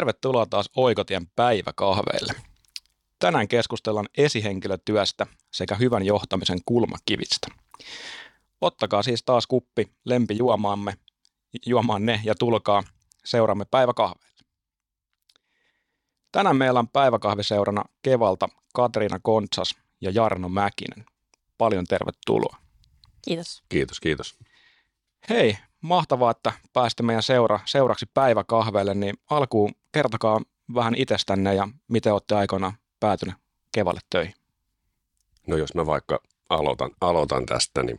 Tervetuloa taas Oikotien päiväkahveille. Tänään keskustellaan esihenkilötyöstä sekä hyvän johtamisen kulmakivistä. Ottakaa siis taas kuppi lempi juomaamme, juomaan ne ja tulkaa seuraamme päiväkahveille. Tänään meillä on päiväkahviseurana Kevalta Katriina Kontsas ja Jarno Mäkinen. Paljon tervetuloa. Kiitos. Kiitos, kiitos. Hei, mahtavaa, että pääsitte meidän seura, seuraksi päiväkahveille, niin alkuun kertokaa vähän itsestänne ja miten olette aikoina päätynyt Kevalle töihin. No jos mä vaikka aloitan, aloitan tästä, niin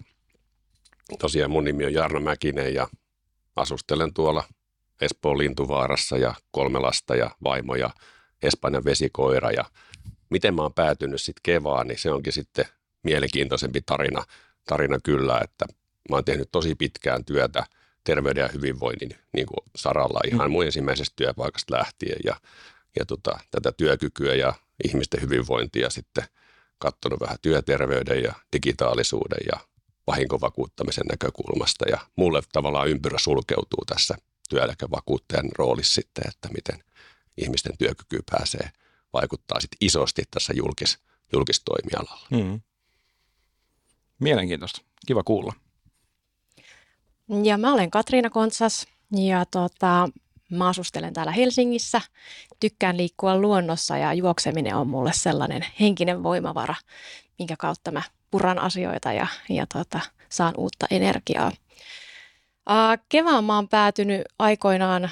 tosiaan mun nimi on Jarno Mäkinen ja asustelen tuolla Espoon Lintuvaarassa ja kolme lasta ja vaimo ja Espanjan vesikoira ja miten mä oon päätynyt sitten Kevaan, niin se onkin sitten mielenkiintoisempi tarina, tarina kyllä, että mä oon tehnyt tosi pitkään työtä terveyden ja hyvinvoinnin niin kuin saralla ihan mm. mun ensimmäisestä työpaikasta lähtien ja, ja tota, tätä työkykyä ja ihmisten hyvinvointia sitten katsonut vähän työterveyden ja digitaalisuuden ja vahinkovakuuttamisen näkökulmasta ja mulle tavallaan ympyrä sulkeutuu tässä työeläkevakuuttajan roolissa sitten, että miten ihmisten työkyky pääsee vaikuttaa sitten isosti tässä julkis, julkistoimialalla. Hmm. Mielenkiintoista. Kiva kuulla. Ja mä olen Katriina Kontsas ja tota, mä asustelen täällä Helsingissä. Tykkään liikkua luonnossa ja juokseminen on mulle sellainen henkinen voimavara, minkä kautta mä puran asioita ja, ja tota, saan uutta energiaa. Kevään mä oon päätynyt aikoinaan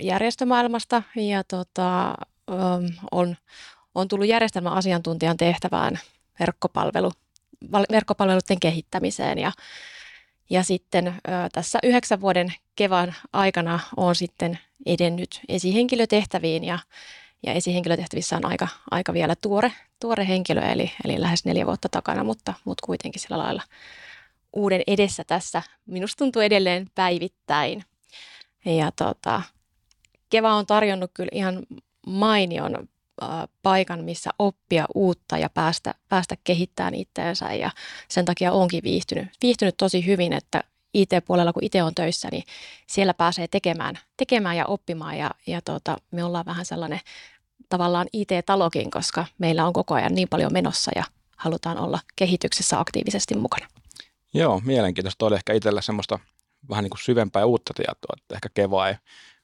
järjestömaailmasta ja tota, on, on tullut järjestelmän asiantuntijan tehtävään verkkopalvelu, verkkopalveluiden kehittämiseen ja ja sitten tässä yhdeksän vuoden kevään aikana on sitten edennyt esihenkilötehtäviin ja, ja esihenkilötehtävissä on aika, aika vielä tuore, tuore henkilö, eli, eli lähes neljä vuotta takana, mutta, mutta kuitenkin sillä lailla uuden edessä tässä. Minusta tuntuu edelleen päivittäin. Ja tota, Keva on tarjonnut kyllä ihan mainion paikan, missä oppia uutta ja päästä, päästä kehittämään itseensä ja sen takia onkin viihtynyt, viihtynyt tosi hyvin, että IT-puolella kun itse on töissä, niin siellä pääsee tekemään, tekemään ja oppimaan ja, ja tota, me ollaan vähän sellainen tavallaan IT-talokin, koska meillä on koko ajan niin paljon menossa ja halutaan olla kehityksessä aktiivisesti mukana. Joo, mielenkiintoista. Oli ehkä itsellä semmoista vähän niin kuin syvempää uutta tietoa, että ehkä Keva ei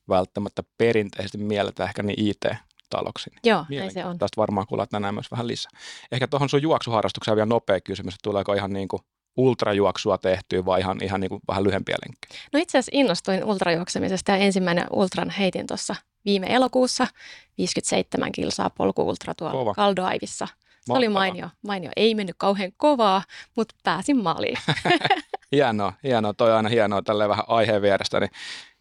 välttämättä perinteisesti mielletä ehkä niin IT, taloksi. Joo, näin se on. Tästä varmaan kuulet tänään myös vähän lisää. Ehkä tuohon sun juoksuharrastukseen vielä nopea kysymys, että tuleeko ihan niin kuin ultrajuoksua tehtyä vai ihan, ihan niin kuin vähän lyhempiä lenkkejä? No itse asiassa innostuin ultrajuoksemisesta ja ensimmäinen ultran heitin tuossa viime elokuussa 57 kilsaa polkuultra tuolla Kova. Kaldoaivissa. Se Mahtavaa. oli mainio, mainio. Ei mennyt kauhean kovaa, mutta pääsin maaliin. hienoa, hienoa. Toi on aina hienoa tälleen vähän aiheen vierestä. Niin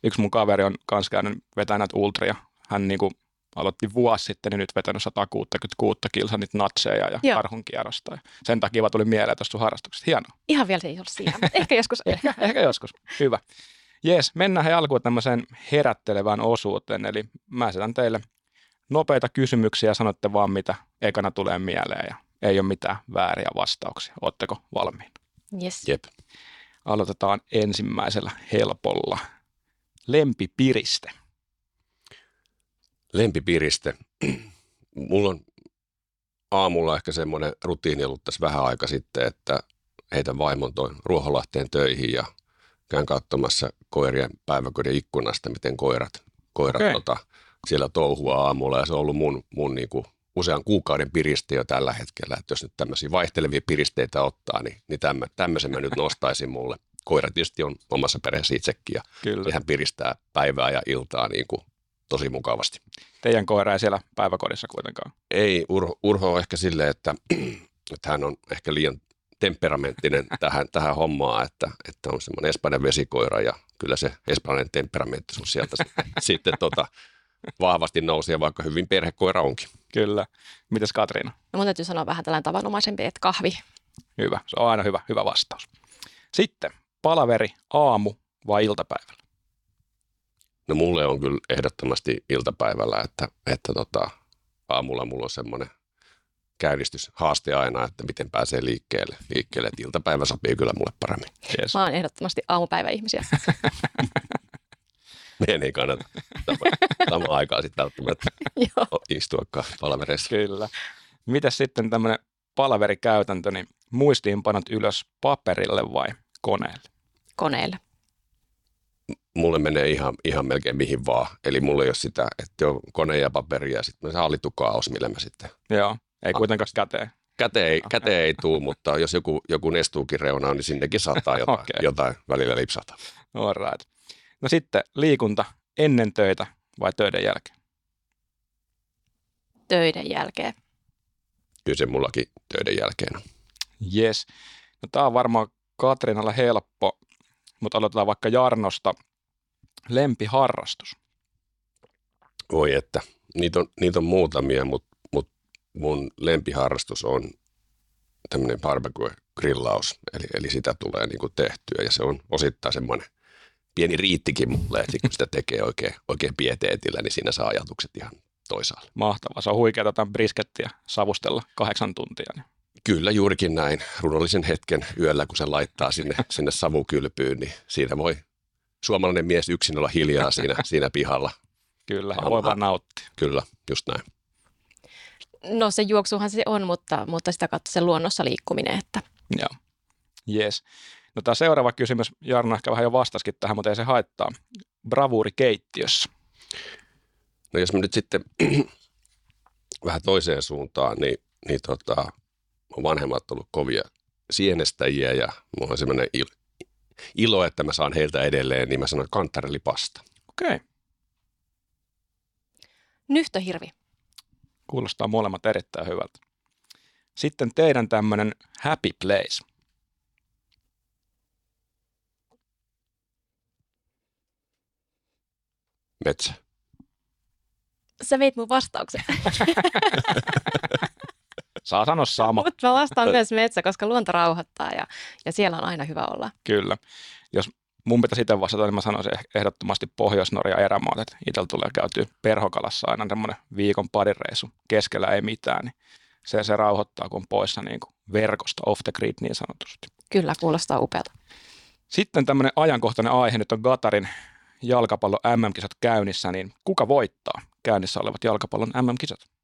yksi mun kaveri on kanssa käynyt vetämään näitä ultria. Hän niin kuin aloitti vuosi sitten, niin nyt vetänyt 166 kilsa niitä natseja ja Joo. karhun kierrosta. Ja sen takia vaan tuli mieleen tuosta harrastuksesta. Hienoa. Ihan vielä se ei ole siinä, ehkä joskus. ehkä, ehkä joskus. Hyvä. Jees, mennään he alkuun tämmöiseen herättelevään osuuteen. Eli mä esitän teille nopeita kysymyksiä ja sanotte vaan, mitä ekana tulee mieleen. Ja ei ole mitään vääriä vastauksia. Oletteko valmiina? Yes. Jep. Aloitetaan ensimmäisellä helpolla. Lempipiriste lempipiriste. Mulla on aamulla ehkä semmoinen rutiini ollut tässä vähän aika sitten, että heitän vaimon toin Ruoholahteen töihin ja käyn katsomassa koirien päiväkodin ikkunasta, miten koirat, koirat okay. tota, siellä touhua aamulla. Ja se on ollut mun, mun niinku usean kuukauden piriste jo tällä hetkellä. Että jos nyt tämmöisiä vaihtelevia piristeitä ottaa, niin, niin tämmöisen mä nyt nostaisin mulle. Koira tietysti on omassa perheessä itsekin ja Kyllä. hän piristää päivää ja iltaa niin kuin tosi mukavasti. Teidän koira ei siellä päiväkodissa kuitenkaan? Ei, Urho, Urho on ehkä silleen, että, että hän on ehkä liian temperamenttinen tähän, tähän hommaan, että, että on semmoinen espanjan vesikoira ja kyllä se espanjan temperamenttisuus sieltä sitten tota, vahvasti nousee, vaikka hyvin perhekoira onkin. Kyllä. Mites Katriina? No mun täytyy sanoa vähän tällainen tavanomaisempi, että kahvi. Hyvä, se on aina hyvä, hyvä vastaus. Sitten palaveri aamu vai iltapäivällä? No mulle on kyllä ehdottomasti iltapäivällä, että, että tota, aamulla mulla on semmoinen käynnistys, aina, että miten pääsee liikkeelle. liikkeelle. Että iltapäivä sopii kyllä mulle paremmin. Yes. Mä oon ehdottomasti aamupäiväihmisiä. meidän ei kannata samaan aikaan sitten välttämättä istuakaan palavereissa. Kyllä. Mitäs sitten tämmöinen palaverikäytäntö, niin muistiinpanot ylös paperille vai koneelle? Koneelle. Mulle menee ihan, ihan melkein mihin vaan. Eli mulla ei ole sitä, että on kone ja paperi ja sitten se hallittu kaos, millä mä sitten... Joo, ei kuitenkaan käteen. Käteen ei, okay. käteen ei tule, mutta jos joku, joku nestuukin reunaan, niin sinnekin saattaa jotain, okay. jotain välillä lipsata. All right. No sitten liikunta ennen töitä vai töiden jälkeen? Töiden jälkeen. Kyllä se mullakin töiden jälkeen. Yes. No tämä on varmaan Katrinalla helppo, mutta aloitetaan vaikka Jarnosta. Lempiharrastus. Voi että, niitä on, niitä on muutamia, mutta mut mun lempiharrastus on tämmöinen barbecue-grillaus, eli, eli sitä tulee niin tehtyä ja se on osittain semmoinen pieni riittikin mulle, että kun sitä tekee oikein, oikein pieteetillä, niin siinä saa ajatukset ihan toisaalle. Mahtavaa. Se on huikeaa tätä briskettiä savustella kahdeksan tuntia. Niin. Kyllä, juurikin näin. Runollisen hetken yöllä, kun se laittaa sinne, sinne savukylpyyn, niin siinä voi suomalainen mies yksin olla hiljaa siinä, siinä pihalla. Kyllä, ja voi vaan nauttia. Kyllä, just näin. No se juoksuhan se on, mutta, mutta sitä kautta se luonnossa liikkuminen. Että. Joo, yes. No tämä seuraava kysymys, Jarno ehkä vähän jo vastaskin tähän, mutta ei se haittaa. Bravuuri keittiössä. No jos me nyt sitten vähän toiseen suuntaan, niin, niin tota, vanhemmat ollut kovia sienestäjiä ja mulla on sellainen ilo, ilo, että mä saan heiltä edelleen, niin mä sanon kantarellipasta. Okei. Okay. Nyhtöhirvi. Kuulostaa molemmat erittäin hyvältä. Sitten teidän tämmöinen happy place. Metsä. Sä veit mun vastauksen. Saa sanoa sama. Mutta mä vastaan myös metsä, koska luonto rauhoittaa ja, ja siellä on aina hyvä olla. Kyllä. Jos mun pitäisi itse vastata, niin mä sanoisin ehdottomasti Pohjois-Norja erämaat, että itsellä tulee käytyä perhokalassa aina semmoinen viikon parireisu, keskellä ei mitään, niin se, se rauhoittaa, kun on poissa niin kuin verkosta, off the grid niin sanotusti. Kyllä, kuulostaa upealta. Sitten tämmöinen ajankohtainen aihe, nyt on Gatarin jalkapallo MM-kisat käynnissä, niin kuka voittaa käynnissä olevat jalkapallon MM-kisat?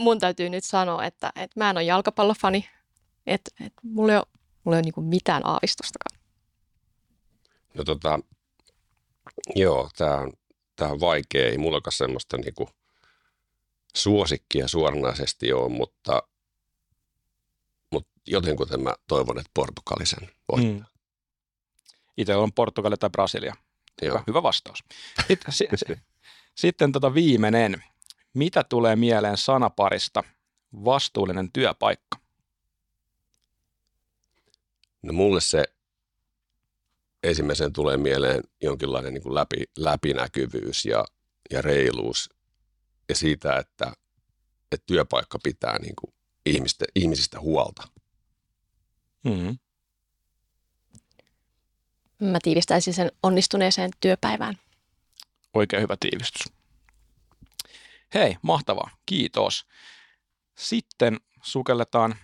Mun täytyy nyt sanoa, että, että mä en ole jalkapallofani, että, että mulla ei ole, mulla ei ole niin mitään aavistustakaan. No tota, joo, tämä on, tää on vaikea. Ei mullakaan semmoista niinku suosikkia suoranaisesti ole, mutta, mutta jotenkin mä toivon, että Portugalisen voittaa. Mm. Itse on Portugali tai Brasilia. Joo. Hyvä vastaus. Sitten, sitten, sitten tota viimeinen. Mitä tulee mieleen sanaparista vastuullinen työpaikka? No mulle se ensimmäisen tulee mieleen jonkinlainen niin kuin läpi, läpinäkyvyys ja, ja reiluus ja siitä, että, että työpaikka pitää niin kuin ihmistä, ihmisistä huolta. Mm-hmm. Mä tiivistäisin sen onnistuneeseen työpäivään. Oikein hyvä tiivistys. Hei, mahtavaa. Kiitos. Sitten sukelletaan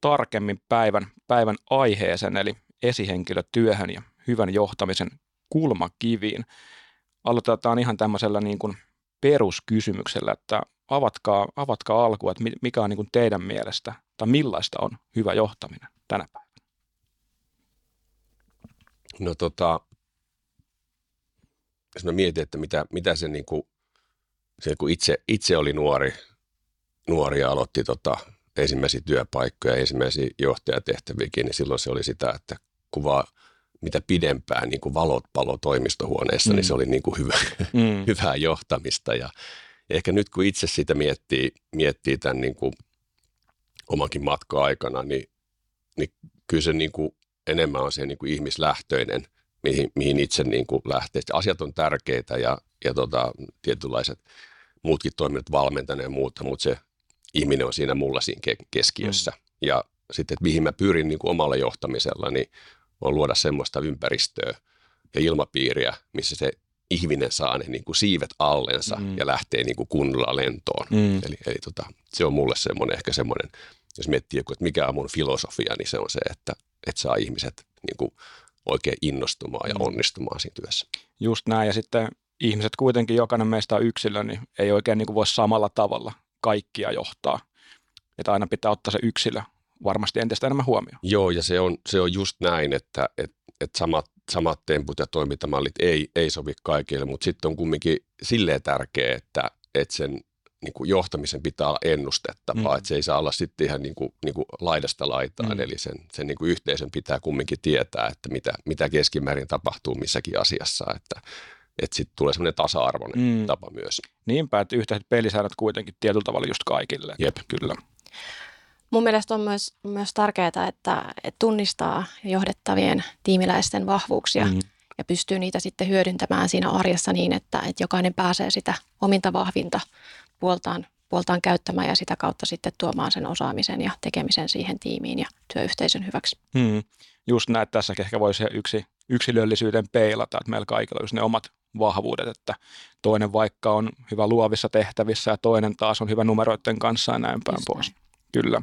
tarkemmin päivän, päivän aiheeseen, eli esihenkilötyöhön ja hyvän johtamisen kulmakiviin. Aloitetaan ihan tämmöisellä niin kuin peruskysymyksellä, että avatkaa, avatkaa alkua, että mikä on niin kuin teidän mielestä, tai millaista on hyvä johtaminen tänä päivänä? No tota, jos mä mietin, että mitä, mitä se, niin kuin, se kun itse, itse oli nuori, nuori ja aloitti tota, ensimmäisiä työpaikkoja, ensimmäisiä johtajatehtäviäkin, niin silloin se oli sitä, että kuvaa mitä pidempään niin kuin valot palo toimistohuoneessa, mm. niin se oli niin kuin hyvä, mm. hyvää johtamista. Ja ehkä nyt kun itse sitä miettii, miettii tämän niin kuin omankin matka-aikana, niin, niin kyllä se niin kuin enemmän on se niin kuin ihmislähtöinen, mihin, mihin itse niin kuin lähtee. Asiat on tärkeitä ja, ja tota, tietynlaiset muutkin toiminnot valmentaneen ja muuta, mutta se ihminen on siinä mulla siinä keskiössä. Mm. Ja sitten, että mihin mä pyrin niin kuin omalla johtamisella, niin on luoda semmoista ympäristöä ja ilmapiiriä, missä se ihminen saa ne niin kuin siivet allensa mm. ja lähtee niin kuin kunnolla lentoon. Mm. Eli, eli tota, se on mulle semmoinen ehkä semmoinen, jos miettii joku, että mikä on mun filosofia, niin se on se, että, että saa ihmiset niin kuin oikein innostumaan ja mm. onnistumaan siinä työssä. Just näin, ja sitten ihmiset kuitenkin, jokainen meistä on yksilö, niin ei oikein niin kuin voi samalla tavalla kaikkia johtaa. Että aina pitää ottaa se yksilö varmasti entistä enemmän huomioon. Joo, ja se on, se on just näin, että et, et samat, samat temput ja toimintamallit ei, ei sovi kaikille, mutta sitten on kumminkin silleen tärkeää, että, että sen niin kuin johtamisen pitää olla ennustettavaa, mm. että se ei saa olla sitten ihan niin kuin, niin kuin laidasta laitaan, mm. eli sen, sen niin kuin yhteisön pitää kumminkin tietää, että mitä, mitä keskimäärin tapahtuu missäkin asiassa, että, että sitten tulee semmoinen tasa-arvoinen mm. tapa myös. Niinpä, että yhteiset pelisäännöt kuitenkin tietyllä tavalla just kaikille. Jep. Kyllä. Mun mielestä on myös, myös tärkeää, että, että tunnistaa johdettavien tiimiläisten vahvuuksia mm. ja pystyy niitä sitten hyödyntämään siinä arjessa niin, että, että jokainen pääsee sitä ominta vahvinta puoltaan, puoltaan käyttämään ja sitä kautta sitten tuomaan sen osaamisen ja tekemisen siihen tiimiin ja työyhteisön hyväksi. Hmm. Just näin, että tässäkin ehkä voisi yksi yksilöllisyyden peilata, että meillä kaikilla olisi ne omat vahvuudet, että toinen vaikka on hyvä luovissa tehtävissä ja toinen taas on hyvä numeroiden kanssa ja näin päin pois. Näin. Kyllä.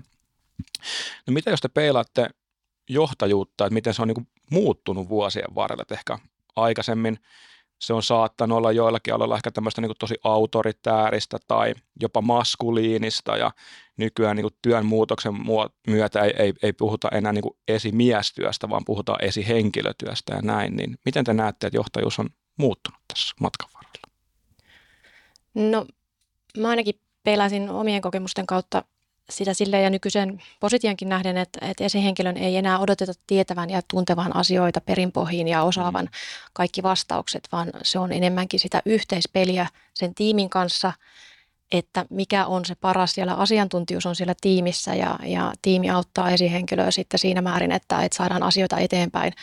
No mitä jos te peilaatte johtajuutta, että miten se on niin muuttunut vuosien varrella, että ehkä aikaisemmin se on saattanut olla joillakin aloilla ehkä tämmöistä niin tosi autoritääristä tai jopa maskuliinista ja nykyään niin työn muutoksen myötä ei, ei, ei puhuta enää niin esimiestyöstä, vaan puhutaan esihenkilötyöstä ja näin, niin miten te näette, että johtajuus on muuttunut tässä matkan varrella? No mä ainakin peilasin omien kokemusten kautta sitä silleen ja nykyisen positiankin nähden, että, että esihenkilön ei enää odoteta tietävän ja tuntevan asioita perinpohjiin ja osaavan mm. kaikki vastaukset, vaan se on enemmänkin sitä yhteispeliä sen tiimin kanssa, että mikä on se paras siellä asiantuntijuus on siellä tiimissä ja, ja tiimi auttaa esihenkilöä sitten siinä määrin, että, että saadaan asioita eteenpäin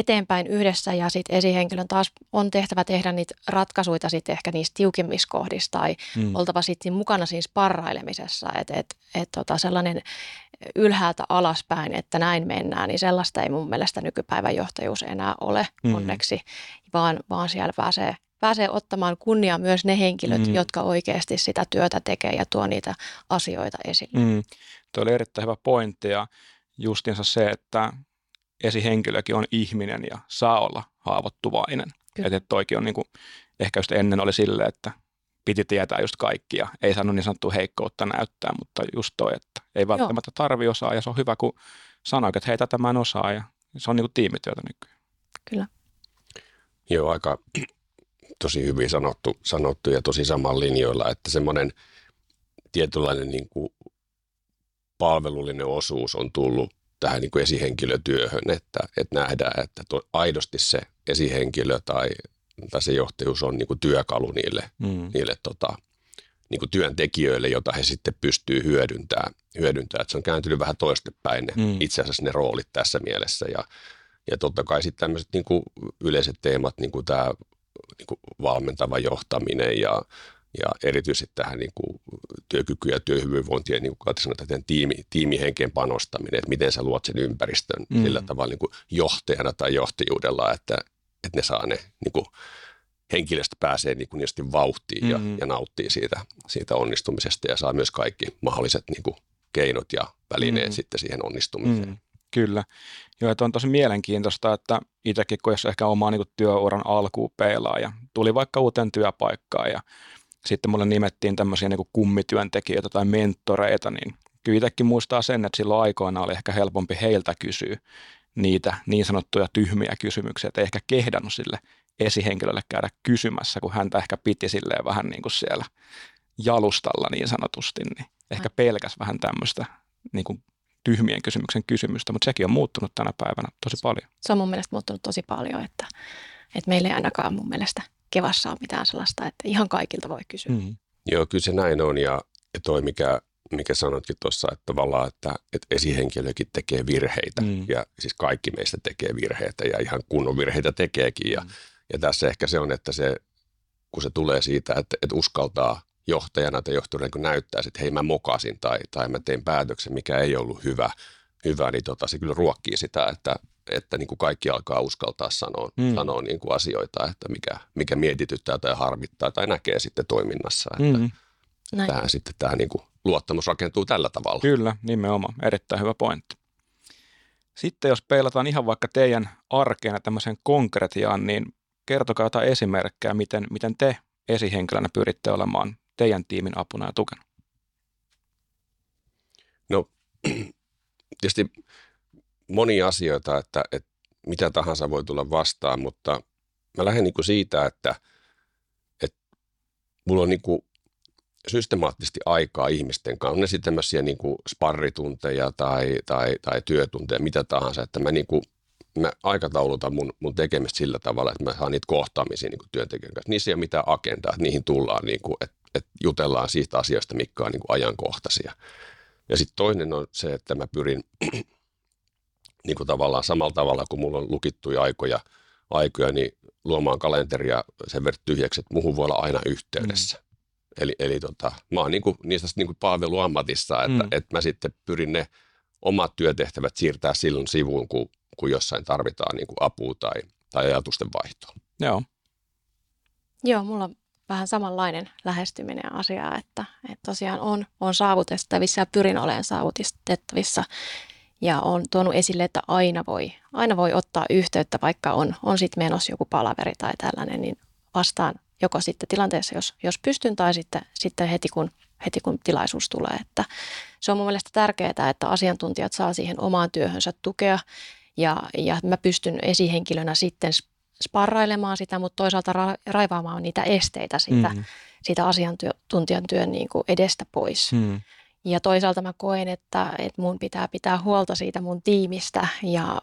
eteenpäin yhdessä ja sitten esihenkilön taas on tehtävä tehdä niitä ratkaisuja sitten ehkä niistä tiukimmissa kohdissa tai mm. oltava sitten mukana siinä sparrailemisessa, että et, et tota sellainen ylhäältä alaspäin, että näin mennään, niin sellaista ei mun mielestä nykypäivän johtajuus enää ole mm. onneksi, vaan, vaan siellä pääsee, pääsee ottamaan kunnia myös ne henkilöt, mm. jotka oikeasti sitä työtä tekee ja tuo niitä asioita esille. Mm. Tuo oli erittäin hyvä pointti ja justiinsa se, että esihenkilökin on ihminen ja saa olla haavoittuvainen. Että toikin on niin kuin, ehkä just ennen oli silleen, että piti tietää just kaikkia. Ei saanut niin sanottua heikkoutta näyttää, mutta just toi, että ei välttämättä tarvi osaa ja se on hyvä, kun sanoit, että hei, tätä mä en osaa ja se on niin kuin tiimityötä nykyään. Kyllä. Joo, aika tosi hyvin sanottu, sanottu ja tosi saman linjoilla, että semmoinen tietynlainen niin kuin palvelullinen osuus on tullut tähän niin kuin esihenkilötyöhön, että, että nähdään, että to, aidosti se esihenkilö tai, tai se johtajuus on niin kuin työkalu niille, mm. niille tota, niin kuin työntekijöille, jota he sitten pystyy hyödyntämään. hyödyntämään. Että se on kääntynyt vähän toistepäin ne, mm. itse asiassa ne roolit tässä mielessä. Ja, ja totta kai sitten tämmöiset niin kuin yleiset teemat, niin kuin tämä niin kuin valmentava johtaminen ja ja erityisesti tähän niin kuin työkyky- ja työhyvinvointia, niin kuin sanotaan, tiimi, tiimihenkeen panostaminen, että miten sä luot sen ympäristön mm. sillä tavalla niin kuin johtajana tai johtajuudella, että, että ne saa ne niin kuin henkilöstö pääsee niin kuin vauhtiin ja, mm. ja nauttii siitä, siitä onnistumisesta ja saa myös kaikki mahdolliset niin kuin keinot ja välineet mm. sitten siihen onnistumiseen. Mm. Kyllä. Joo, että on tosi mielenkiintoista, että itsekin kun jos ehkä omaa niin työuran alkuun peilaa ja tuli vaikka uuteen työpaikkaan ja sitten mulle nimettiin tämmöisiä niin kuin kummityöntekijöitä tai mentoreita, niin kyllä itsekin muistaa sen, että silloin aikoina oli ehkä helpompi heiltä kysyä niitä niin sanottuja tyhmiä kysymyksiä, että ei ehkä kehdannut sille esihenkilölle käydä kysymässä, kun häntä ehkä piti silleen vähän niin kuin siellä jalustalla niin sanotusti, niin ehkä pelkäs vähän tämmöistä niin kuin tyhmien kysymyksen kysymystä, mutta sekin on muuttunut tänä päivänä tosi paljon. Se on mun mielestä muuttunut tosi paljon, että, että meillä ei ainakaan mun mielestä Kevassa ole mitään sellaista, että ihan kaikilta voi kysyä. Mm. Joo, kyllä se näin on ja, ja toi mikä, mikä sanotkin tuossa, että tavallaan, että, että esihenkilökin tekee virheitä mm. ja siis kaikki meistä tekee virheitä ja ihan kunnon virheitä tekeekin ja, mm. ja tässä ehkä se on, että se, kun se tulee siitä, että, että uskaltaa johtajana tai johtajana niin näyttää, että hei mä mokasin tai, tai mä tein päätöksen, mikä ei ollut hyvä, hyvä niin tota, se kyllä ruokkii sitä, että, että niin kuin kaikki alkaa uskaltaa sanoa, mm. sanoa niin kuin asioita, että mikä, mikä mietityttää tai harmittaa tai näkee sitten toiminnassa. Että mm. tähän sitten tämä niin kuin luottamus rakentuu tällä tavalla. Kyllä, nimenomaan. Erittäin hyvä pointti. Sitten jos peilataan ihan vaikka teidän arkeen ja tämmöiseen konkretiaan, niin kertokaa jotain esimerkkejä, miten, miten te esihenkilönä pyritte olemaan teidän tiimin apuna ja tukena. No tietysti monia asioita, että, että mitä tahansa voi tulla vastaan, mutta mä lähden niin siitä, että, että mulla on niin kuin systemaattisesti aikaa ihmisten kanssa. On ne sitten tämmöisiä niin kuin sparritunteja tai, tai, tai työtunteja, mitä tahansa, että mä, niin kuin, mä aikataulutan mun, mun tekemistä sillä tavalla, että mä saan niitä kohtaamisia niin kuin työntekijän kanssa. Niissä ei ole mitään agendaa, että niihin tullaan, niin kuin, että, että jutellaan siitä asioista, mikä on niin kuin ajankohtaisia. Ja sitten toinen on se, että mä pyrin niin kuin tavallaan samalla tavalla, kun mulla on lukittuja aikoja, aikoja niin luomaan kalenteria sen verran tyhjäksi, että muuhun voi olla aina yhteydessä. Mm. Eli, eli tota, mä oon niin kuin, niistä niin kuin palveluammatissa, että, mm. että mä sitten pyrin ne omat työtehtävät siirtää silloin sivuun, kun, kun jossain tarvitaan niin kuin apua tai, tai ajatusten vaihtoa. Joo. Joo, mulla on vähän samanlainen lähestyminen asiaa, että, että tosiaan on, on saavutettavissa ja pyrin olemaan saavutettavissa ja on tuonut esille, että aina voi, aina voi ottaa yhteyttä, vaikka on, on sitten menossa joku palaveri tai tällainen, niin vastaan joko sitten tilanteessa, jos, jos pystyn, tai sitten, sitten heti, kun, heti kun tilaisuus tulee. Että se on mun mielestä tärkeää, että asiantuntijat saa siihen omaan työhönsä tukea, ja, ja mä pystyn esihenkilönä sitten sparrailemaan sitä, mutta toisaalta ra- raivaamaan niitä esteitä siitä, mm. siitä asiantuntijan työn niin kuin edestä pois. Mm. Ja toisaalta mä koen, että, että mun pitää pitää huolta siitä mun tiimistä ja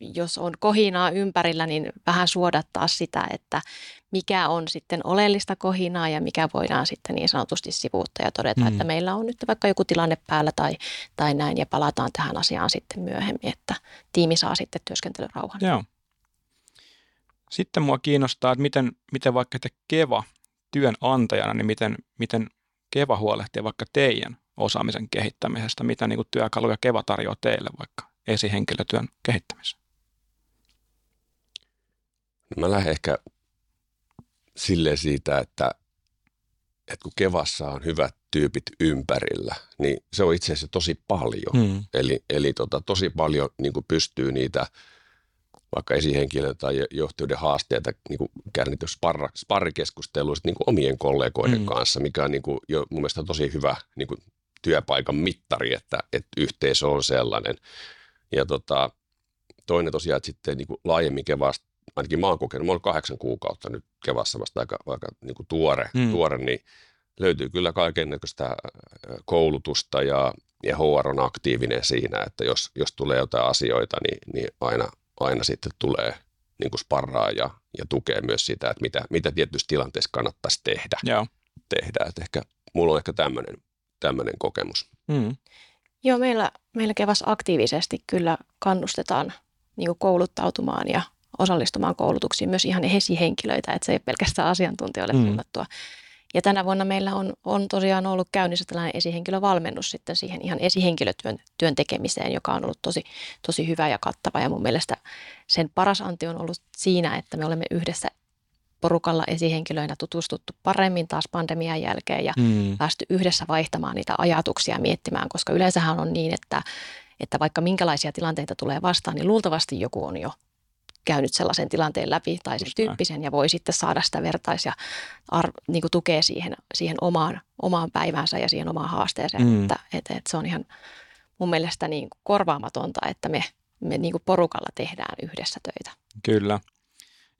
jos on kohinaa ympärillä, niin vähän suodattaa sitä, että mikä on sitten oleellista kohinaa ja mikä voidaan sitten niin sanotusti sivuuttaa ja todeta, mm. että meillä on nyt vaikka joku tilanne päällä tai, tai näin ja palataan tähän asiaan sitten myöhemmin, että tiimi saa sitten työskentelyrauhan. Joo. Sitten mua kiinnostaa, että miten, miten vaikka te Keva työnantajana, niin miten, miten Keva huolehtii vaikka teidän osaamisen kehittämisestä, mitä niin kuin työkaluja Keva tarjoaa teille vaikka esihenkilötyön kehittämiseen? No mä lähden ehkä sille siitä, että, että kun Kevassa on hyvät tyypit ympärillä, niin se on itse asiassa tosi paljon. Hmm. Eli, eli tota, tosi paljon niin kuin pystyy niitä vaikka esihenkilön tai johtajuuden haasteita niin kuin niitä sparrikeskusteluista niin kuin omien kollegoiden hmm. kanssa, mikä on niin kuin, jo mun mielestä tosi hyvä niin kuin työpaikan mittari, että, että yhteisö on sellainen. Ja tota, toinen tosiaan, että sitten niin kuin laajemmin Kevasta, ainakin mä oon kokenut, mä oon kahdeksan kuukautta nyt Kevassa vasta aika, aika niin kuin tuore, mm. tuore, niin löytyy kyllä kaikennäköistä koulutusta ja, ja HR on aktiivinen siinä, että jos, jos tulee jotain asioita, niin, niin aina, aina sitten tulee niin kuin sparraa ja, ja tukee myös sitä, että mitä, mitä tietysti tilanteessa kannattaisi tehdä. Joo. tehdä. Että ehkä mulla on ehkä tämmöinen tämmöinen kokemus. Mm. Joo, meillä, meillä Kevas aktiivisesti kyllä kannustetaan niin kouluttautumaan ja osallistumaan koulutuksiin myös ihan esihenkilöitä, että se ei ole pelkästään asiantuntijoille mm. suunnattua. Ja tänä vuonna meillä on, on tosiaan ollut käynnissä tällainen esihenkilövalmennus sitten siihen ihan esihenkilötyön työn tekemiseen, joka on ollut tosi, tosi hyvä ja kattava. Ja mun mielestä sen paras anti on ollut siinä, että me olemme yhdessä porukalla esihenkilöinä tutustuttu paremmin taas pandemian jälkeen ja mm. päästy yhdessä vaihtamaan niitä ajatuksia miettimään, koska yleensähän on niin, että, että vaikka minkälaisia tilanteita tulee vastaan, niin luultavasti joku on jo käynyt sellaisen tilanteen läpi tai sen tyyppisen ja voi sitten saada sitä vertais- ja ar- niin kuin tukea siihen, siihen omaan, omaan päiväänsä ja siihen omaan haasteeseen. Mm. Että, että, että se on ihan mun mielestä niin kuin korvaamatonta, että me, me niin kuin porukalla tehdään yhdessä töitä. Kyllä.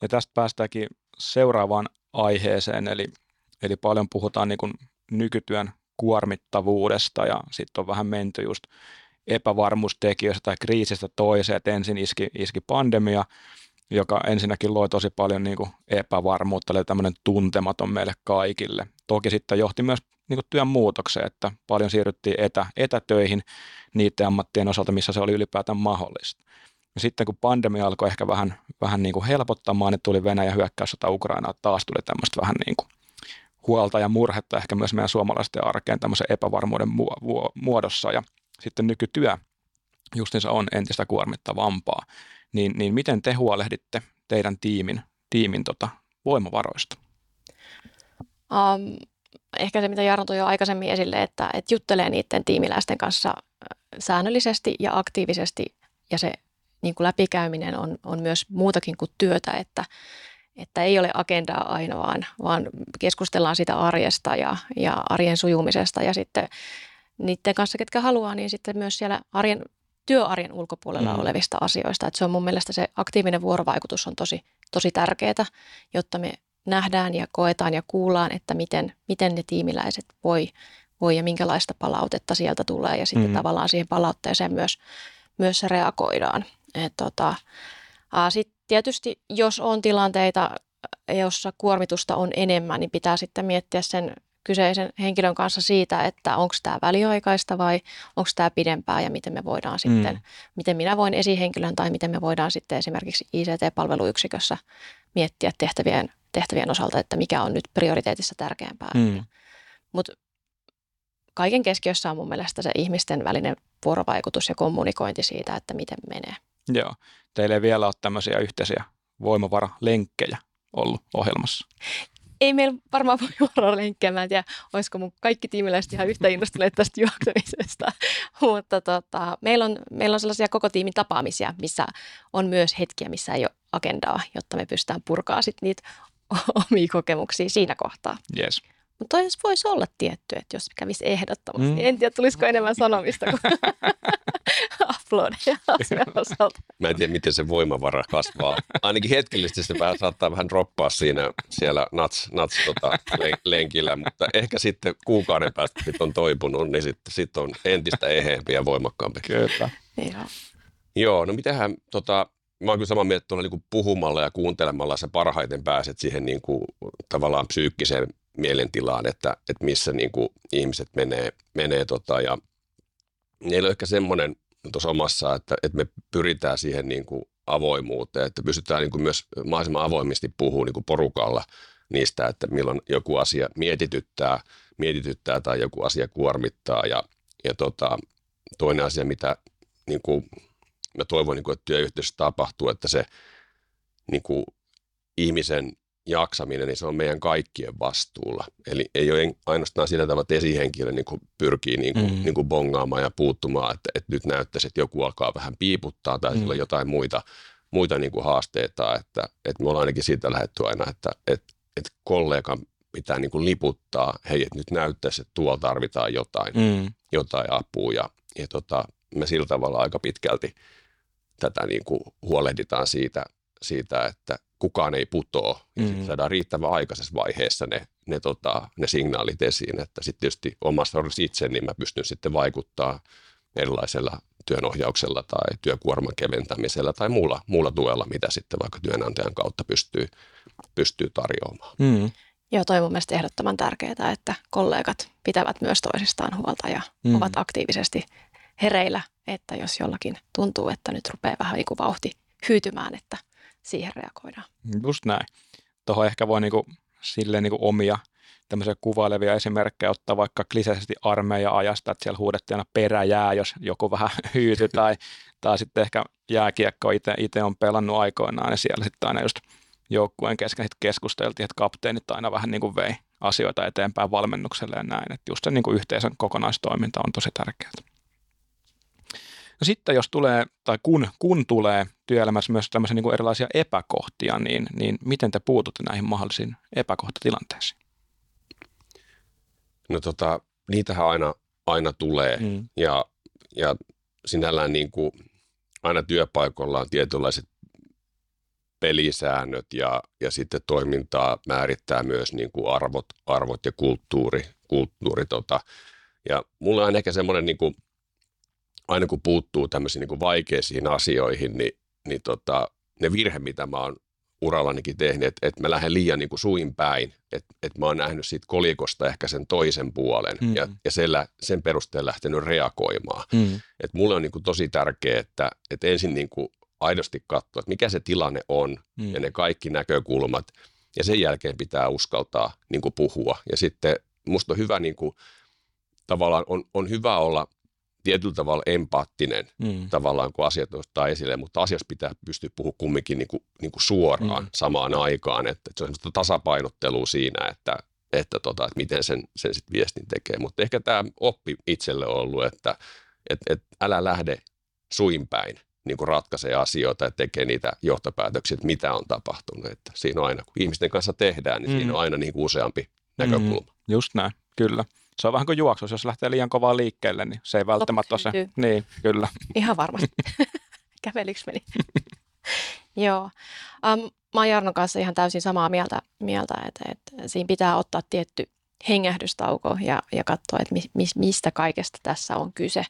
Ja tästä päästäänkin seuraavaan aiheeseen, eli, eli paljon puhutaan niin kuin nykytyön kuormittavuudesta ja sitten on vähän menty just epävarmuustekijöistä tai kriisistä toiseen, että ensin iski, iski pandemia, joka ensinnäkin loi tosi paljon niin kuin epävarmuutta, eli tämmöinen tuntematon meille kaikille. Toki sitten johti myös niin kuin työn muutokseen, että paljon siirryttiin etä, etätöihin niiden ammattien osalta, missä se oli ylipäätään mahdollista. Sitten kun pandemia alkoi ehkä vähän, vähän niin kuin helpottamaan, niin tuli Venäjä hyökkäyssota Ukrainaa, taas tuli tämmöistä vähän niin kuin huolta ja murhetta ehkä myös meidän suomalaisten arkeen tämmöisen epävarmuuden muodossa. Ja sitten nykytyö justiinsa on entistä kuormittavampaa. Niin, niin miten te huolehditte teidän tiimin, tiimin tota, voimavaroista? Um, ehkä se, mitä Jarno toi jo aikaisemmin esille, että, että juttelee niiden tiimiläisten kanssa säännöllisesti ja aktiivisesti ja se niin kuin läpikäyminen on, on myös muutakin kuin työtä, että, että ei ole agendaa aina, vaan, vaan keskustellaan sitä arjesta ja, ja arjen sujumisesta ja sitten niiden kanssa, ketkä haluaa, niin sitten myös siellä arjen, työarjen ulkopuolella mm. olevista asioista. Että se on mun mielestä se aktiivinen vuorovaikutus on tosi, tosi tärkeää, jotta me nähdään ja koetaan ja kuullaan, että miten, miten ne tiimiläiset voi, voi ja minkälaista palautetta sieltä tulee ja sitten mm. tavallaan siihen palautteeseen myös, myös reagoidaan. Tota, sitten tietysti jos on tilanteita, jossa kuormitusta on enemmän, niin pitää sitten miettiä sen kyseisen henkilön kanssa siitä, että onko tämä väliaikaista vai onko tämä pidempää ja miten me voidaan sitten, mm. miten minä voin esihenkilön tai miten me voidaan sitten esimerkiksi ICT-palveluyksikössä miettiä tehtävien, tehtävien osalta, että mikä on nyt prioriteetissa tärkeämpää. Mm. Mutta kaiken keskiössä on mun mielestä se ihmisten välinen vuorovaikutus ja kommunikointi siitä, että miten menee. Joo. Teillä ei vielä ole tämmöisiä yhteisiä voimavaralenkkejä ollut ohjelmassa ei meillä varmaan voi olla lenkkejä. Mä en tiedä, olisiko mun kaikki tiimiläiset ihan yhtä innostuneet tästä juoksemisesta. Mutta tota, meillä, on, meillä on sellaisia koko tiimin tapaamisia, missä on myös hetkiä, missä ei ole agendaa, jotta me pystytään purkaa sit niitä omia kokemuksia siinä kohtaa. Yes. Mutta toi voisi olla tietty, että jos kävisi ehdottomasti. Mm. En tiedä, tulisiko enemmän sanomista kuin uploadeja osalta. Mä en tiedä, miten se voimavara kasvaa. Ainakin hetkellisesti se vähän saattaa vähän droppaa siinä siellä nats, nats tota, lenkillä, mutta ehkä sitten kuukauden päästä, kun on toipunut, niin sitten sit on entistä eheempi ja voimakkaampi. Kyllä. Joo. Joo, no mitähän tota, mä oon kyllä samaa mieltä, että niin puhumalla ja kuuntelemalla sä parhaiten pääset siihen niin kuin, tavallaan psyykkiseen mielentilaan, että, että missä niin kuin ihmiset menee, menee tota, ja meillä on ehkä semmoinen tuossa omassa, että, että me pyritään siihen niin kuin avoimuuteen, että pystytään niin kuin myös mahdollisimman avoimesti puhumaan niin kuin porukalla niistä, että milloin joku asia mietityttää, mietityttää tai joku asia kuormittaa. Ja, ja tota, toinen asia, mitä niin kuin, mä toivon, niin kuin, että työyhteisössä tapahtuu, että se niin kuin, ihmisen jaksaminen, niin se on meidän kaikkien vastuulla. Eli ei ole ainoastaan sillä tavalla, että esihenkilö niin kuin pyrkii niin kuin, mm. niin kuin bongaamaan ja puuttumaan, että, että nyt näyttäisi, että joku alkaa vähän piiputtaa tai mm. sillä on jotain muita, muita niin kuin haasteita. Että, että me ollaan ainakin siitä lähdetty aina, että, että, että kollegan pitää niin kuin liputtaa, hei, että nyt näyttäisi, että tuolla tarvitaan jotain, mm. jotain apua. Ja, ja tota, me sillä tavalla aika pitkälti tätä niin kuin huolehditaan siitä, siitä että kukaan ei putoa. Ja mm. saadaan riittävän aikaisessa vaiheessa ne, ne, tota, ne signaalit esiin. Että sitten tietysti omassa roolissa itse, niin mä pystyn sitten vaikuttaa erilaisella työnohjauksella tai työkuorman keventämisellä tai muulla, muulla tuella, mitä sitten vaikka työnantajan kautta pystyy, pystyy tarjoamaan. Mm. Joo, toi on mun mielestä ehdottoman tärkeää, että kollegat pitävät myös toisistaan huolta ja mm. ovat aktiivisesti hereillä, että jos jollakin tuntuu, että nyt rupeaa vähän niin kuin vauhti hyytymään, että siihen reagoidaan. Just näin. Tuohon ehkä voi niinku, silleen niinku omia tämmöisiä kuvailevia esimerkkejä ottaa vaikka kliseisesti armeija-ajasta, että siellä huudettiin aina peräjää, jos joku vähän hyytyi, tai, tai sitten ehkä jääkiekko itse on pelannut aikoinaan, ja siellä sitten aina just joukkueen kesken sit keskusteltiin, että kapteenit aina vähän niin kuin vei asioita eteenpäin valmennukselle ja näin, että just se niin kuin yhteisön kokonaistoiminta on tosi tärkeää. No sitten jos tulee, tai kun, kun tulee työelämässä myös tämmöisiä niin kuin erilaisia epäkohtia, niin, niin miten te puututte näihin mahdollisiin epäkohtatilanteisiin? No tota, niitähän aina, aina tulee mm. ja, ja sinällään niin kuin aina työpaikoilla on tietynlaiset pelisäännöt ja, ja sitten toimintaa määrittää myös niin kuin arvot, arvot ja kulttuuri. kulttuuri tota. Ja mulla on ehkä semmoinen niin kuin aina kun puuttuu tämmöisiin niin vaikeisiin asioihin, niin, niin tota, ne virhe, mitä mä oon urallanikin tehnyt, että, että mä lähden liian niin kuin suin päin, että, että mä oon nähnyt siitä kolikosta ehkä sen toisen puolen mm. ja, ja sen, sen perusteella lähtenyt reagoimaan. Mm. Että mulle on niin kuin tosi tärkeää, että, että ensin niin kuin aidosti katsoa, että mikä se tilanne on mm. ja ne kaikki näkökulmat ja sen jälkeen pitää uskaltaa niin kuin puhua. Ja sitten musta on hyvä niin kuin, tavallaan on, on hyvä olla tietyllä tavalla empaattinen mm. tavallaan, kun asiat nostaa esille, mutta asiassa pitää pystyä puhumaan kumminkin niin kuin, niin kuin suoraan mm. samaan aikaan, että, että se on semmoista tasapainottelua siinä, että, että, tota, että miten sen, sen sit viestin tekee. Mutta ehkä tämä oppi itselle on ollut, että että että älä lähde suinpäin, niin kuin ratkaisee asioita ja tekee niitä johtopäätöksiä, että mitä on tapahtunut. Että siinä on aina, kun ihmisten kanssa tehdään, niin mm. siinä on aina niin kuin useampi näkökulma. Mm, just näin, kyllä. Se on vähän kuin juoksu, jos lähtee liian kovaa liikkeelle, niin se ei välttämättä ole se. Niin, kyllä. Ihan varmasti. Käveliksi meni. Joo. Um, mä oon Jarnon kanssa ihan täysin samaa mieltä, mieltä että, että siinä pitää ottaa tietty hengähdystauko ja, ja katsoa, että mi, mistä kaikesta tässä on kyse.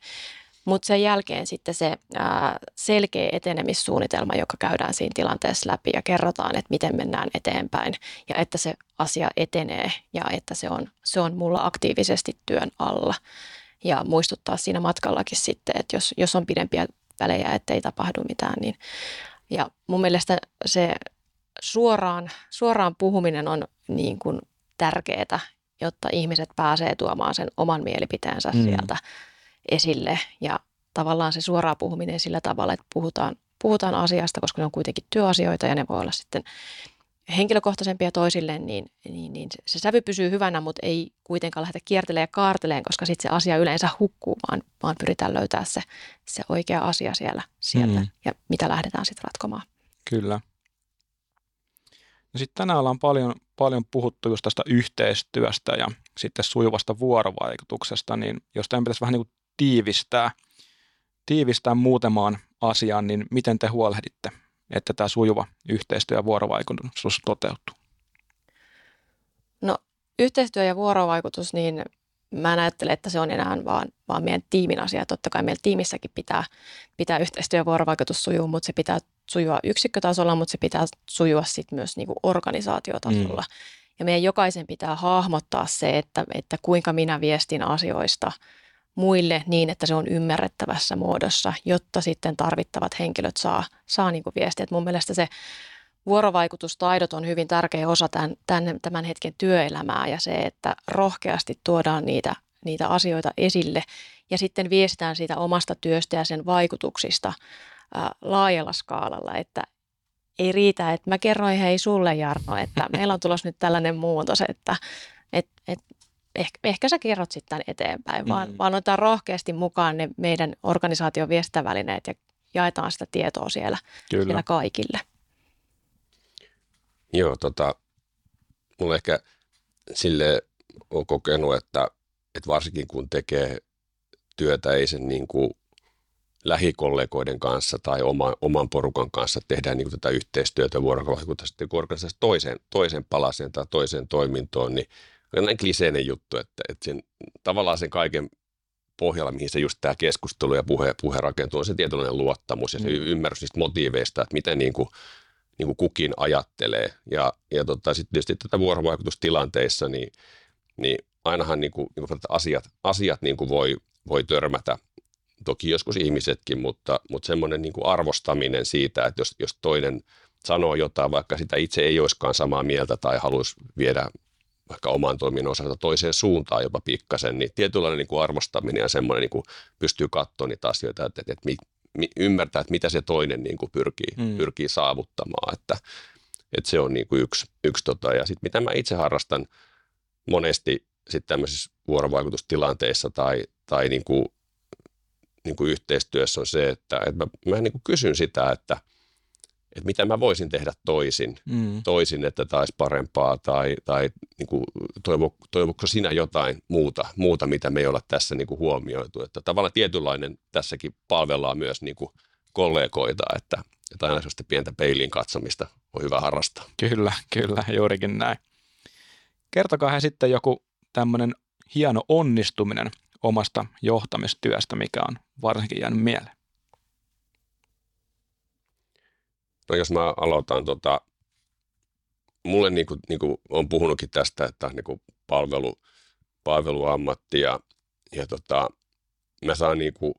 Mutta sen jälkeen sitten se ää, selkeä etenemissuunnitelma, joka käydään siinä tilanteessa läpi ja kerrotaan, että miten mennään eteenpäin ja että se asia etenee ja että se on, se on mulla aktiivisesti työn alla. Ja muistuttaa siinä matkallakin sitten, että jos, jos on pidempiä välejä, ettei tapahdu mitään, niin ja mun mielestä se suoraan, suoraan puhuminen on niin kuin tärkeää, jotta ihmiset pääsee tuomaan sen oman mielipiteensä mm. sieltä esille ja tavallaan se suoraan puhuminen sillä tavalla, että puhutaan, puhutaan asiasta, koska ne on kuitenkin työasioita ja ne voi olla sitten henkilökohtaisempia toisille, niin, niin, niin se sävy pysyy hyvänä, mutta ei kuitenkaan lähdetä kiertelemään ja kaarteleen, koska sitten se asia yleensä hukkuu, vaan, vaan pyritään löytää se, se oikea asia siellä, sieltä mm. ja mitä lähdetään sitten ratkomaan. Kyllä. No sitten tänään ollaan paljon, paljon puhuttu just tästä yhteistyöstä ja sitten sujuvasta vuorovaikutuksesta, niin jos tämän pitäisi vähän niin kuin tiivistää, tiivistää muutamaan asiaan, niin miten te huolehditte, että tämä sujuva yhteistyö ja vuorovaikutus toteutuu? No yhteistyö ja vuorovaikutus, niin mä en ajattele, että se on enää vaan, vaan meidän tiimin asia. Totta kai meillä tiimissäkin pitää, pitää yhteistyö ja vuorovaikutus sujua, mutta se pitää sujua yksikkötasolla, mutta se pitää sujua sitten myös niin kuin organisaatiotasolla. Mm. Ja meidän jokaisen pitää hahmottaa se, että, että kuinka minä viestin asioista – muille niin, että se on ymmärrettävässä muodossa, jotta sitten tarvittavat henkilöt saa, saa niin viestiä. Et mun mielestä se vuorovaikutustaidot on hyvin tärkeä osa tämän, tämän, tämän hetken työelämää ja se, että rohkeasti tuodaan niitä, niitä asioita esille ja sitten viestitään siitä omasta työstä ja sen vaikutuksista ää, laajalla skaalalla, että ei riitä, että mä kerroin hei sulle Jarno, että meillä on tulossa nyt tällainen muutos, että et, et ehkä, ehkä sä kerrot sitten eteenpäin, vaan, mm. vaan otetaan rohkeasti mukaan ne meidän organisaation viestintävälineet ja jaetaan sitä tietoa siellä, Kyllä. siellä kaikille. Joo, tota, mulla ehkä sille on kokenut, että, että varsinkin kun tekee työtä, ei sen niin kuin lähikollegoiden kanssa tai oma, oman porukan kanssa tehdään niin kuin tätä yhteistyötä vuorokautta sitten kun toiseen, toiseen palaseen tai toiseen toimintoon, niin näin kliseinen juttu, että, että sen, tavallaan sen kaiken pohjalla, mihin se just tämä keskustelu ja puhe, puhe rakentuu, on se tietynlainen luottamus ja se mm. ymmärrys niistä motiiveista, että miten niin kuin, niin kuin kukin ajattelee. Ja, ja tota, sitten tietysti tätä vuorovaikutustilanteissa, niin, niin ainahan niin kuin, niin kuin asiat, asiat niin kuin voi, voi törmätä, toki joskus ihmisetkin, mutta, mutta semmoinen niin kuin arvostaminen siitä, että jos, jos toinen sanoo jotain, vaikka sitä itse ei olisikaan samaa mieltä tai haluaisi viedä vaikka oman toiminnan osalta toiseen suuntaan jopa pikkasen, niin tietynlainen niin kuin arvostaminen ja semmoinen niin kuin pystyy katsoa niitä asioita, että, että, että mi, ymmärtää, että mitä se toinen niin kuin pyrkii, mm. pyrkii saavuttamaan, että, että se on niin kuin yksi, yksi tota, ja sitten mitä mä itse harrastan monesti sitten tämmöisissä vuorovaikutustilanteissa tai, tai niin kuin, niin kuin yhteistyössä on se, että, että mä, mä niin kuin kysyn sitä, että – että mitä mä voisin tehdä toisin, mm. toisin että olisi parempaa tai, tai niin kuin, toivo, toivotko sinä jotain muuta, muuta, mitä me ei olla tässä niin kuin huomioitu. Että tavallaan tietynlainen tässäkin palvellaan myös niin kuin kollegoita, että, että aina sellaista pientä peiliin katsomista on hyvä harrastaa. Kyllä, kyllä, juurikin näin. Kertokaa sitten joku tämmöinen hieno onnistuminen omasta johtamistyöstä, mikä on varsinkin jäänyt mieleen. No jos mä aloitan, tota, mulle niin kuin, niin kuin on puhunutkin tästä, että niin kuin palvelu, palveluammatti ja, ja tota, mä saan niin kuin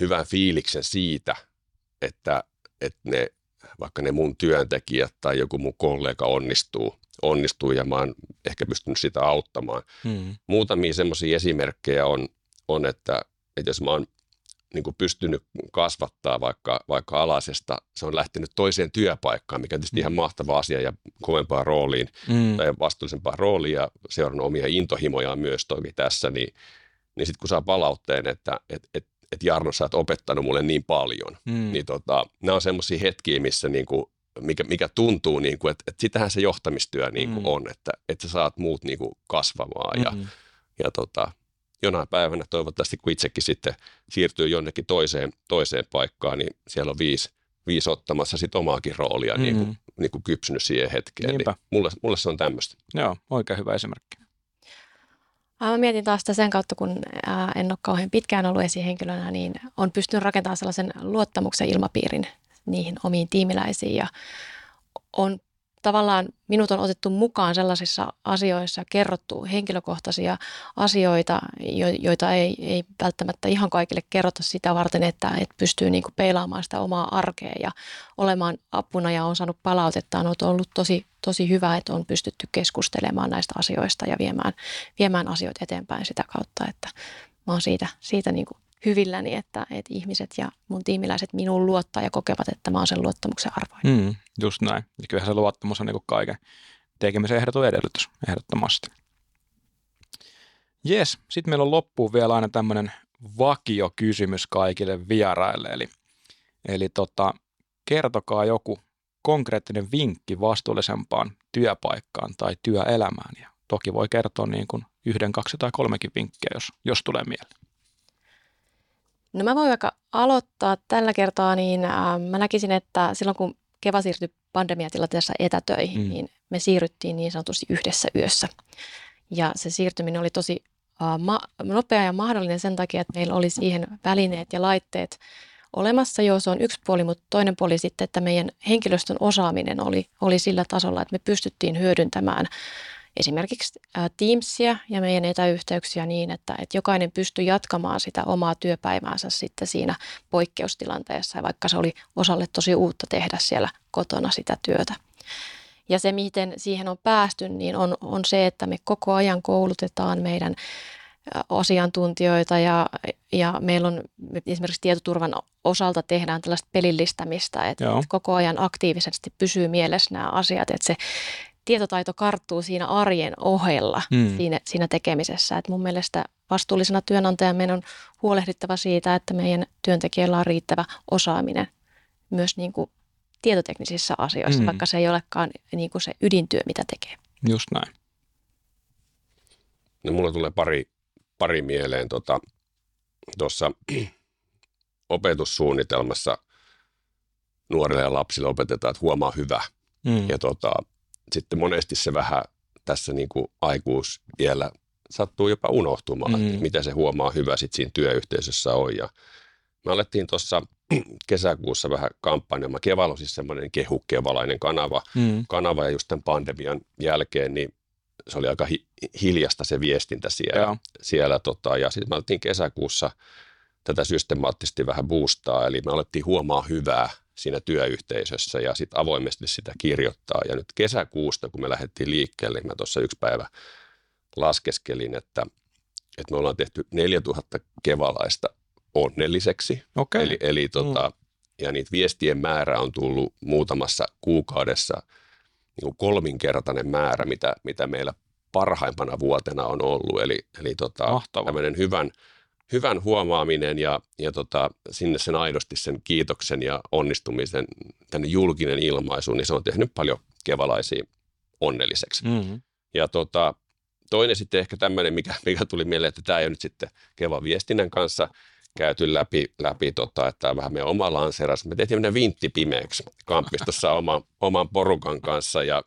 hyvän fiiliksen siitä, että, että ne, vaikka ne mun työntekijät tai joku mun kollega onnistuu, onnistuu ja mä oon ehkä pystynyt sitä auttamaan. Hmm. Muutamia semmoisia esimerkkejä on, on että, että jos mä oon niin kuin pystynyt kasvattaa vaikka, vaikka alasesta. Se on lähtenyt toiseen työpaikkaan, mikä on tietysti mm. ihan mahtava asia ja kovempaan rooliin mm. tai vastuullisempaan rooliin ja seurannut omia intohimojaan myös toki tässä, niin, niin sitten kun saa palautteen, että et, et, että Jarno, sä oot opettanut mulle niin paljon. Mm. Niin tota, nämä on semmoisia hetkiä, missä niin kuin, mikä, mikä tuntuu, niin kuin, että, että sitähän se johtamistyö niin kuin Mm. on, että, että sä saat muut niin kuin kasvamaan ja, Mm. ja tota, jonain päivänä toivottavasti, kun itsekin sitten siirtyy jonnekin toiseen, toiseen paikkaan, niin siellä on viisi, viisi ottamassa sit omaakin roolia mm. niin, Mm. kuin, niin kuin kypsynyt siihen hetkeen. Niinpä. Niin mulle, mulle se on tämmöistä. Joo, oikein hyvä esimerkki. Mä mietin taas sitä sen kautta, kun en ole kauhean pitkään ollut esihenkilönä, niin on pystynyt rakentamaan sellaisen luottamuksen ilmapiirin niihin omiin tiimiläisiin ja on tavallaan minut on otettu mukaan sellaisissa asioissa, kerrottu henkilökohtaisia asioita, jo- joita ei, ei välttämättä ihan kaikille kerrota sitä varten, että, että pystyy niin kuin peilaamaan sitä omaa arkea ja olemaan apuna ja on saanut palautetta. On ollut tosi, tosi hyvä, että on pystytty keskustelemaan näistä asioista ja viemään, viemään asioita eteenpäin sitä kautta, että mä oon siitä, siitä niin kuin hyvilläni, että, että ihmiset ja mun tiimiläiset minuun luottaa ja kokevat, että mä oon sen luottamuksen arvoinen. Mm, just näin. Ja kyllähän se luottamus on niin kaiken tekemisen ehdoton edellytys, ehdottomasti. Jes, sitten meillä on loppuun vielä aina tämmöinen vakiokysymys kaikille vieraille. Eli, eli tota, kertokaa joku konkreettinen vinkki vastuullisempaan työpaikkaan tai työelämään. Ja toki voi kertoa niin kuin yhden, kaksi tai kolmekin vinkkiä, jos, jos tulee mieleen. No mä voin vaikka aloittaa tällä kertaa, niin äh, mä näkisin, että silloin kun Keva siirtyi pandemiatilanteessa etätöihin, Mm. niin me siirryttiin niin sanotusti yhdessä yössä. Ja se siirtyminen oli tosi äh, ma- nopea ja mahdollinen sen takia, että meillä oli siihen välineet ja laitteet olemassa. Joo, se on yksi puoli, mutta toinen puoli sitten, että meidän henkilöstön osaaminen oli, oli sillä tasolla, että me pystyttiin hyödyntämään esimerkiksi Teamsia ja meidän etäyhteyksiä niin, että, että jokainen pystyi jatkamaan sitä omaa työpäiväänsä sitten siinä poikkeustilanteessa, vaikka se oli osalle tosi uutta tehdä siellä kotona sitä työtä. Ja se, miten siihen on päästy, niin on, on se, että me koko ajan koulutetaan meidän asiantuntijoita ja, ja meillä on me esimerkiksi tietoturvan osalta tehdään tällaista pelillistämistä, että, Joo. että koko ajan aktiivisesti pysyy mielessä nämä asiat, että se tietotaito karttuu siinä arjen ohella Mm. siinä, siinä tekemisessä. Et mun mielestä vastuullisena työnantajana meidän on huolehdittava siitä, että meidän työntekijöillä on riittävä osaaminen myös niin kuin tietoteknisissä asioissa, Mm. mm. vaikka se ei olekaan niin kuin se ydintyö, mitä tekee. Just näin. No, mulla tulee pari, pari mieleen tuossa tota, opetussuunnitelmassa nuorille ja lapsille opetetaan, että huomaa hyvä. Mm. Ja tota, sitten monesti se vähän tässä niin kuin aikuis vielä sattuu jopa unohtumaan, Mm. mitä se huomaa hyvä sitten siinä työyhteisössä on. Ja me alettiin tuossa kesäkuussa vähän kampanjoimaan. Kevalo on siis semmoinen kehukevalainen kanava, Mm. kanava ja just tämän pandemian jälkeen, niin se oli aika hi- hiljasta se viestintä siellä. Joo. siellä tota, ja sitten me alettiin kesäkuussa tätä systemaattisesti vähän boostaa, eli me alettiin huomaa hyvää siinä työyhteisössä ja sitten avoimesti sitä kirjoittaa. Ja nyt kesäkuusta, kun me lähdettiin liikkeelle, niin mä tuossa yksi päivä laskeskelin, että, että me ollaan tehty 4000 kevalaista onnelliseksi. Okei. Eli, eli tota, ja niitä viestien määrä on tullut muutamassa kuukaudessa niin kuin kolminkertainen määrä, mitä, mitä meillä parhaimpana vuotena on ollut. Eli, eli tota, tämmöinen hyvän, hyvän huomaaminen ja, ja tota, sinne sen aidosti sen kiitoksen ja onnistumisen tänne julkinen ilmaisu, niin se on tehnyt paljon kevalaisia onnelliseksi. Mm. Ja tota, toinen sitten ehkä tämmöinen, mikä, mikä tuli mieleen, että tämä ei ole nyt sitten Kevan viestinnän kanssa käyty läpi, läpi tota, että tämä vähän meidän oma lanseeraus. Me tehtiin tämmöinen vintti pimeäksi kampistossa oma, oman porukan kanssa ja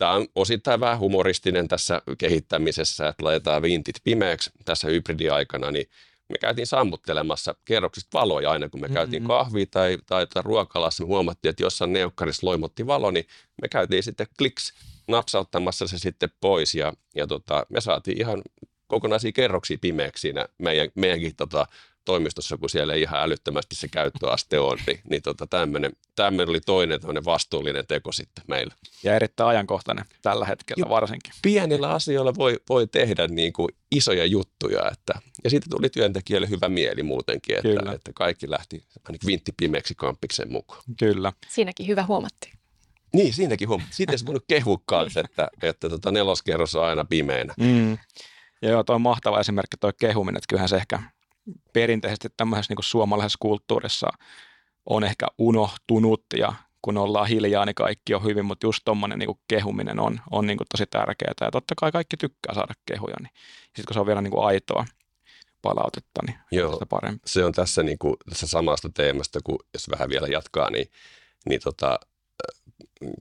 Tämä on osittain vähän humoristinen tässä kehittämisessä, että laitetaan vintit pimeäksi tässä hybridiaikana, niin me käytiin sammuttelemassa kerroksista valoja aina, kun me käytiin Mm-mm. kahvia tai, tai, tai ruokalassa. Me huomattiin, että jossain neukkarissa loimotti valo, niin me käytiin sitten kliks napsauttamassa se sitten pois ja, ja tota, me saatiin ihan kokonaisia kerroksia pimeäksi siinä meidän, meidänkin tota, toimistossa, kun siellä ei ihan älyttömästi se käyttöaste on, niin, niin tota, tämmöinen, tämmöinen oli toinen vastuullinen teko sitten meillä. Ja erittäin ajankohtainen tällä hetkellä Joo. varsinkin. Pienillä asioilla voi, voi tehdä niin kuin isoja juttuja, että, ja siitä tuli työntekijälle hyvä mieli muutenkin, että, Kyllä. että kaikki lähti ainakin vintti pimeäksi kampiksen mukaan. Kyllä. Siinäkin hyvä huomattiin. Niin, siinäkin huom. Siitä olisi voinut kehua kanssa, että, että tota neloskerros on aina pimeänä. Mm. Ja joo, toi on mahtava esimerkki toi kehuminen, että kyllähän se ehkä perinteisesti tämmöisessä niin kuin suomalaisessa kulttuurissa on ehkä unohtunut ja kun ollaan hiljaa, niin kaikki on hyvin, mutta just tuommoinen niin kehuminen on, on niin kuin tosi tärkeää ja totta kai kaikki tykkää saada kehuja, niin sitten kun se on vielä niin kuin aitoa palautetta, niin Joo, sitä parempi. se on tässä, niin kuin, tässä samasta teemasta, kun jos vähän vielä jatkaa, niin, niin tota,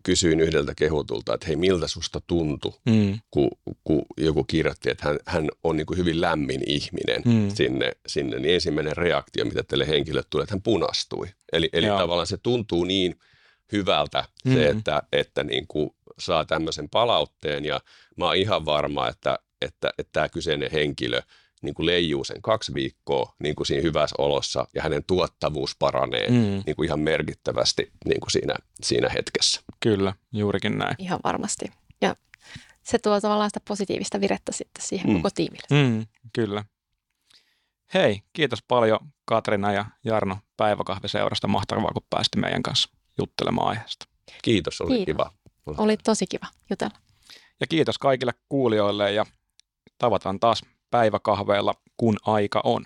kysyin yhdeltä kehutulta, että hei, miltä susta tuntui, Mm, kun, kun joku kirjoitti, että hän, hän on niin kuin hyvin lämmin ihminen Mm. sinne, sinne, niin ensimmäinen reaktio, mitä tälle henkilölle tulee, että hän punastui. Eli, eli Joo. tavallaan se tuntuu niin hyvältä se, Mm. että, että niin kuin saa tämmöisen palautteen ja mä oon ihan varma, että, että, että tämä kyseinen henkilö niin kuin leijuu sen kaksi viikkoa niin kuin siinä hyvässä olossa ja hänen tuottavuus paranee mm, niin kuin ihan merkittävästi niin kuin siinä, siinä hetkessä. kyllä, juurikin näin. Ihan varmasti. Ja se tuo tavallaan sitä positiivista virettä sitten siihen Mm. koko tiimille. Mm, kyllä. Hei, kiitos paljon Katrina ja Jarno Päiväkahviseurasta. Mahtavaa, kun päästi meidän kanssa juttelemaan aiheesta. Kiitos, oli Kiitos. kiva. Oli tosi kiva jutella. Ja kiitos kaikille kuulijoille ja tavataan taas päiväkahveilla, kun aika on.